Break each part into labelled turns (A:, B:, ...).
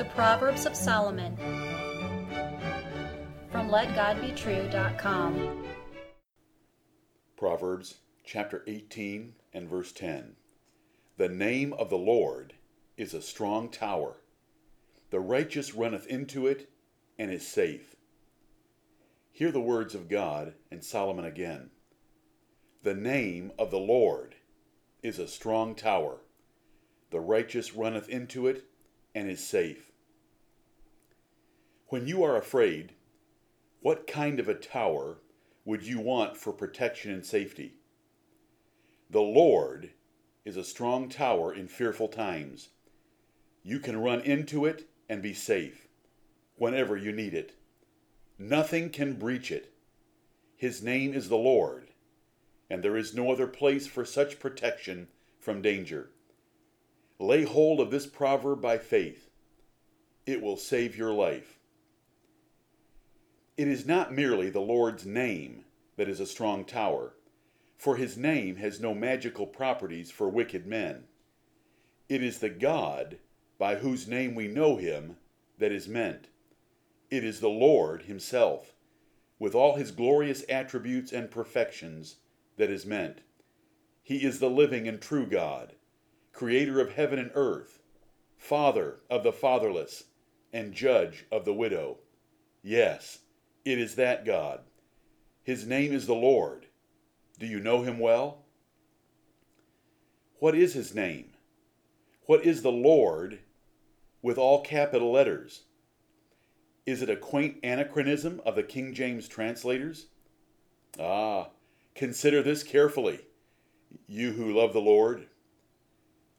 A: The Proverbs of Solomon from LetGodBetrue.com.
B: Proverbs chapter 18 and verse 10. The name of the Lord is a strong tower. The righteous runneth into it and is safe. Hear the words of God and Solomon again. The name of the Lord is a strong tower. The righteous runneth into it and is safe. When you are afraid, what kind of a tower would you want for protection and safety? The Lord is a strong tower in fearful times. You can run into it and be safe whenever you need it. Nothing can breach it. His name is the Lord, and there is no other place for such protection from danger. Lay hold of this proverb by faith. It will save your life. It is not merely the Lord's name that is a strong tower, for his name has no magical properties for wicked men. It is the God by whose name we know him that is meant. It is the Lord himself, with all his glorious attributes and perfections, that is meant. He is the living and true God creator of heaven and earth, father of the fatherless, and judge of the widow. Yes, it is that God. His name is the Lord. Do you know him well? What is his name? What is the Lord with all capital letters? Is it a quaint anachronism of the King James translators? Ah, consider this carefully, you who love the Lord.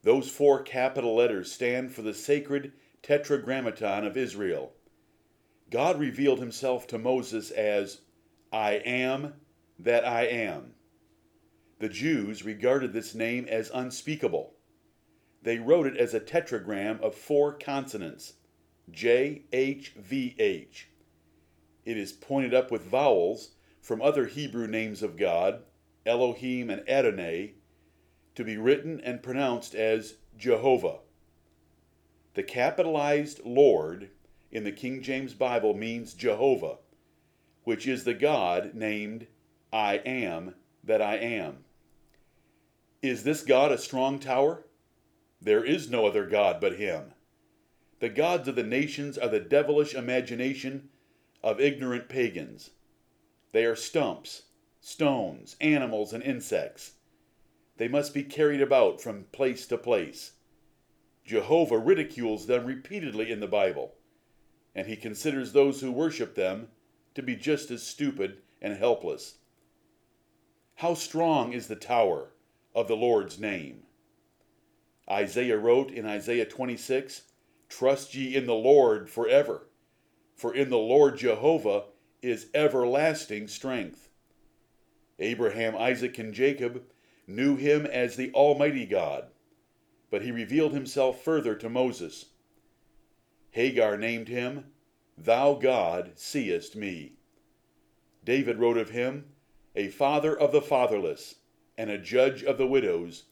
B: Those four capital letters stand for the sacred tetragrammaton of Israel. God revealed himself to Moses as, I am that I am. The Jews regarded this name as unspeakable. They wrote it as a tetragram of four consonants J H V H. It is pointed up with vowels from other Hebrew names of God, Elohim and Adonai, to be written and pronounced as Jehovah. The capitalized Lord in the King James Bible means Jehovah, which is the God named I am that I am. Is this God a strong tower? There is no other God but Him. The gods of the nations are the devilish imagination of ignorant pagans. They are stumps, stones, animals, and insects. They must be carried about from place to place. Jehovah ridicules them repeatedly in the Bible, and he considers those who worship them to be just as stupid and helpless. How strong is the tower of the Lord's name? Isaiah wrote in Isaiah 26 Trust ye in the Lord forever, for in the Lord Jehovah is everlasting strength. Abraham, Isaac, and Jacob knew him as the Almighty God, but he revealed himself further to Moses. Hagar named him, Thou God seest me. David wrote of him, A father of the fatherless, and a judge of the widows,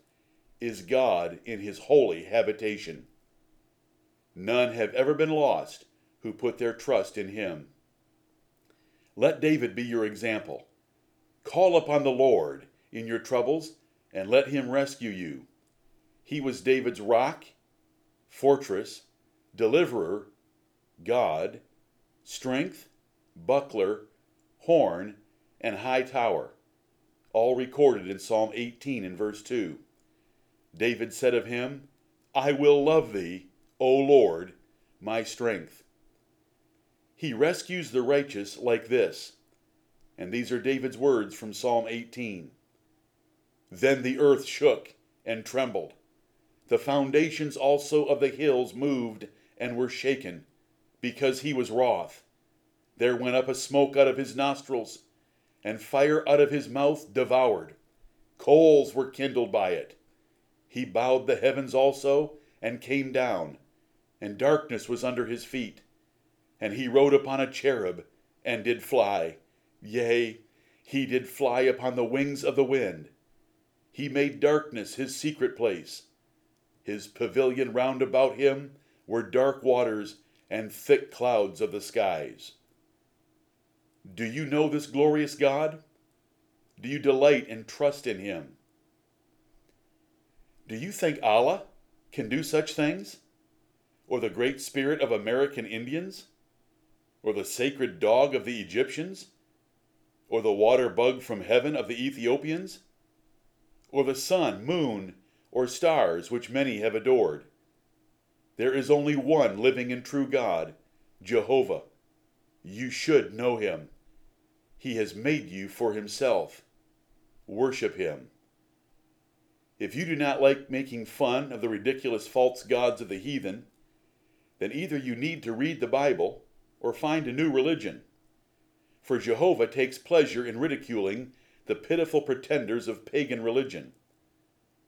B: is God in his holy habitation. None have ever been lost who put their trust in him. Let David be your example. Call upon the Lord in your troubles and let him rescue you. He was David's rock, fortress, deliverer, God, strength, buckler, horn, and high tower, all recorded in Psalm 18 and verse 2. David said of him, I will love thee, O Lord, my strength. He rescues the righteous like this, and these are David's words from Psalm 18. Then the earth shook and trembled. The foundations also of the hills moved and were shaken, because he was wroth. There went up a smoke out of his nostrils, and fire out of his mouth devoured. Coals were kindled by it. He bowed the heavens also, and came down, and darkness was under his feet. And he rode upon a cherub, and did fly. Yea, he did fly upon the wings of the wind. He made darkness his secret place. His pavilion round about him were dark waters and thick clouds of the skies. Do you know this glorious God? Do you delight and trust in him? Do you think Allah can do such things? Or the Great Spirit of American Indians? Or the sacred dog of the Egyptians? Or the water bug from heaven of the Ethiopians? Or the sun, moon, or stars which many have adored? There is only one living and true God, Jehovah. You should know him. He has made you for himself. Worship him. If you do not like making fun of the ridiculous false gods of the heathen, then either you need to read the Bible or find a new religion. For Jehovah takes pleasure in ridiculing the pitiful pretenders of pagan religion.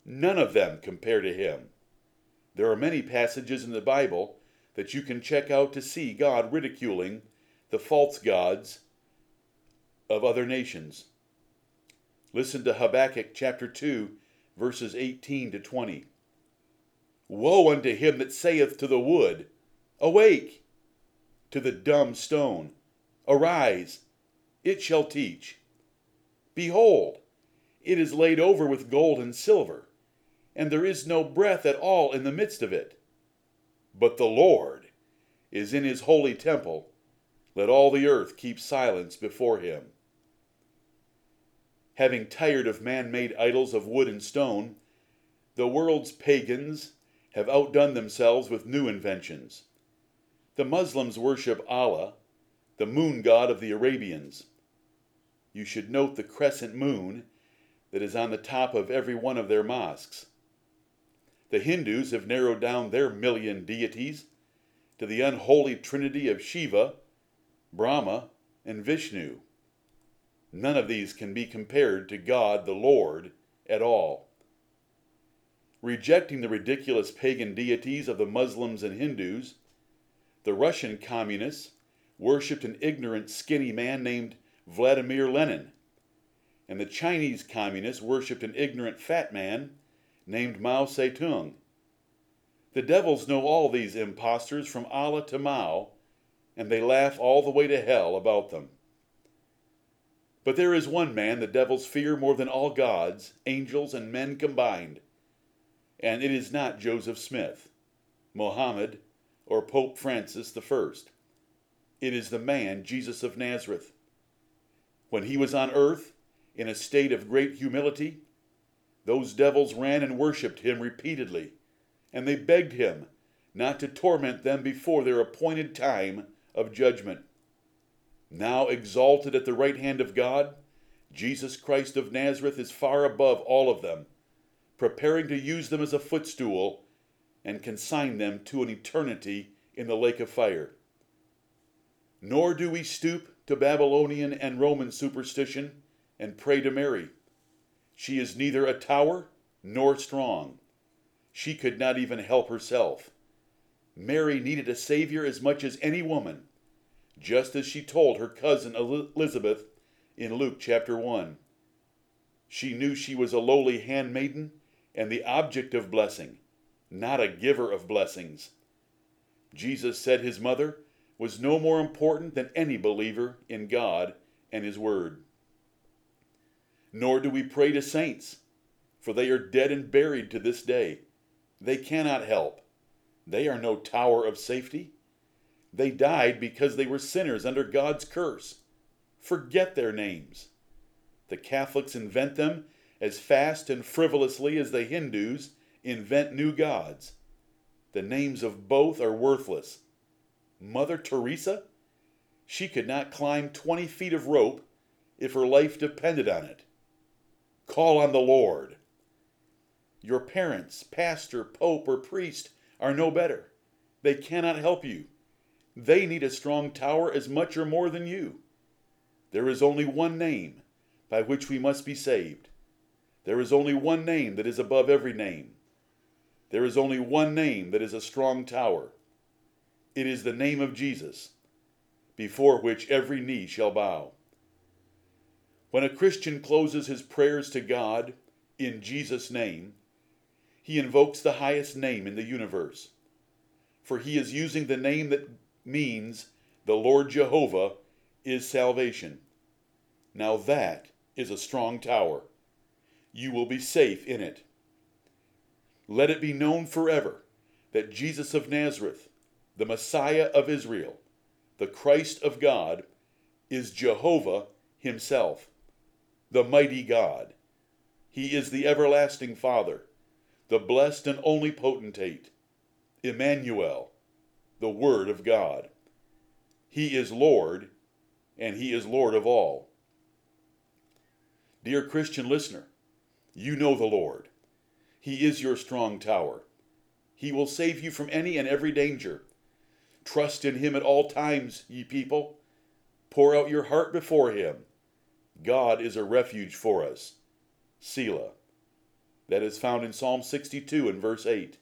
B: None of them compare to him. There are many passages in the Bible that you can check out to see God ridiculing the false gods of other nations. Listen to Habakkuk chapter 2, verses 18 to 20. Woe unto him that saith to the wood, Awake! To the dumb stone, Arise! It shall teach. Behold, it is laid over with gold and silver, and there is no breath at all in the midst of it. But the Lord is in his holy temple. Let all the earth keep silence before him. Having tired of man made idols of wood and stone, the world's pagans have outdone themselves with new inventions. The Muslims worship Allah, the moon god of the Arabians. You should note the crescent moon that is on the top of every one of their mosques. The Hindus have narrowed down their million deities to the unholy trinity of Shiva, Brahma, and Vishnu. None of these can be compared to God the Lord at all. Rejecting the ridiculous pagan deities of the Muslims and Hindus, the Russian communists worshipped an ignorant, skinny man named Vladimir Lenin, and the Chinese communists worshipped an ignorant fat man named Mao Zedong. The devils know all these impostors from Allah to Mao, and they laugh all the way to hell about them. But there is one man the devils fear more than all gods, angels, and men combined, and it is not Joseph Smith, Mohammed, or Pope Francis I. It is the man Jesus of Nazareth. When he was on earth, in a state of great humility, those devils ran and worshipped him repeatedly, and they begged him not to torment them before their appointed time of judgment. Now exalted at the right hand of God, Jesus Christ of Nazareth is far above all of them, preparing to use them as a footstool and consign them to an eternity in the lake of fire. Nor do we stoop to Babylonian and Roman superstition and pray to Mary. She is neither a tower nor strong. She could not even help herself. Mary needed a Savior as much as any woman, just as she told her cousin Elizabeth in Luke chapter 1. She knew she was a lowly handmaiden and the object of blessing, not a giver of blessings. Jesus said his mother was no more important than any believer in God and his word. Nor do we pray to saints, for they are dead and buried to this day. They cannot help. They are no tower of safety. They died because they were sinners under God's curse. Forget their names. The Catholics invent them as fast and frivolously as the Hindus invent new gods. The names of both are worthless. Mother Teresa? She could not climb 20 feet of rope if her life depended on it. Call on the Lord. Your parents, pastor, pope, or priest are no better. They cannot help you. They need a strong tower as much or more than you. There is only one name by which we must be saved. There is only one name that is above every name. There is only one name that is a strong tower. It is the name of Jesus, before which every knee shall bow. When a Christian closes his prayers to God in Jesus' name, he invokes the highest name in the universe. for he is using the name that means the Lord Jehovah is salvation. Now that is a strong tower. You will be safe in it. Let it be known forever that Jesus of Nazareth, the Messiah of Israel, the Christ of God, is Jehovah himself, the mighty God. He is the everlasting Father, the blessed and only potentate, Emmanuel, the Word of God. He is Lord, and He is Lord of all. Dear Christian listener, you know the Lord. He is your strong tower. He will save you from any and every danger. Trust in Him at all times, ye people. Pour out your heart before Him. God is a refuge for us. Selah. That is found in Psalm 62 and verse 8.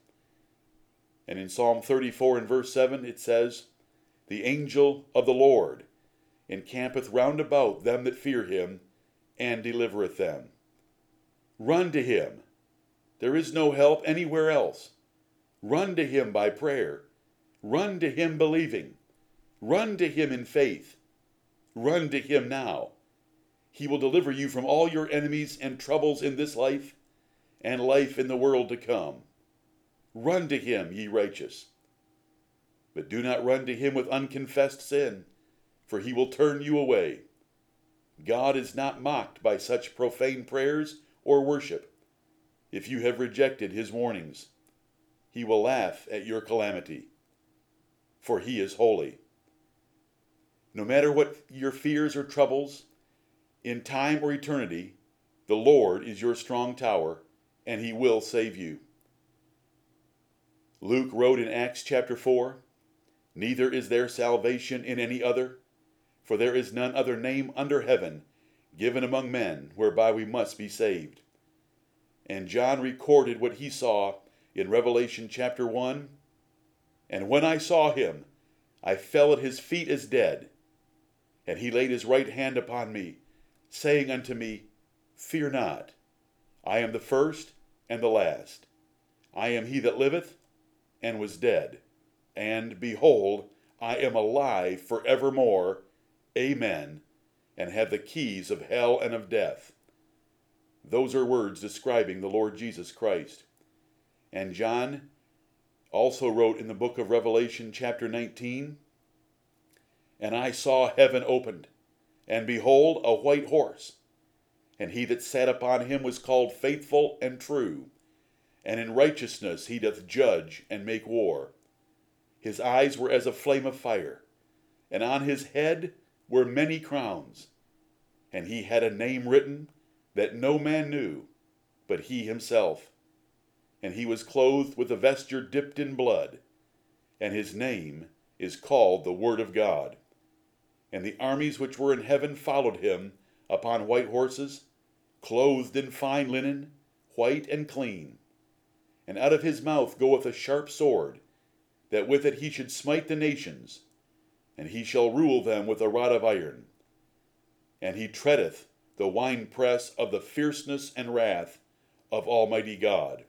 B: And in Psalm 34 and verse 7 it says, The angel of the Lord encampeth round about them that fear him, and delivereth them. Run to him. There is no help anywhere else. Run to him by prayer. Run to him believing. Run to him in faith. Run to him now. He will deliver you from all your enemies and troubles in this life and life in the world to come. Run to him, ye righteous. But do not run to him with unconfessed sin, for he will turn you away. God is not mocked by such profane prayers or worship. If you have rejected his warnings, he will laugh at your calamity, for he is holy. No matter what your fears or troubles, in time or eternity, the Lord is your strong tower, and he will save you. Luke wrote in Acts chapter 4 Neither is there salvation in any other, for there is none other name under heaven given among men whereby we must be saved. And John recorded what he saw in Revelation chapter 1 And when I saw him, I fell at his feet as dead. And he laid his right hand upon me, saying unto me, Fear not, I am the first and the last. I am he that liveth and was dead. And behold, I am alive for evermore. Amen. And have the keys of hell and of death. Those are words describing the Lord Jesus Christ. And John also wrote in the book of Revelation, chapter 19 And I saw heaven opened, and behold, a white horse. And he that sat upon him was called faithful and true and in righteousness he doth judge and make war. His eyes were as a flame of fire, and on his head were many crowns. And he had a name written that no man knew, but he himself. And he was clothed with a vesture dipped in blood, and his name is called the Word of God. And the armies which were in heaven followed him upon white horses, clothed in fine linen, white and clean and out of his mouth goeth a sharp sword, that with it he should smite the nations, and he shall rule them with a rod of iron. And he treadeth the winepress of the fierceness and wrath of Almighty God.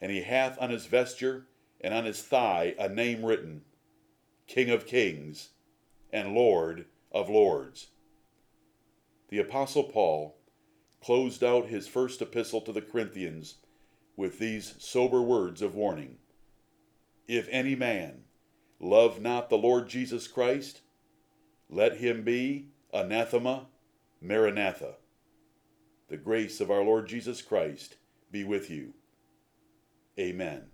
B: And he hath on his vesture and on his thigh a name written, King of Kings and Lord of Lords. The Apostle Paul closed out his first epistle to the Corinthians with these sober words of warning If any man love not the Lord Jesus Christ, let him be anathema maranatha. The grace of our Lord Jesus Christ be with you. Amen.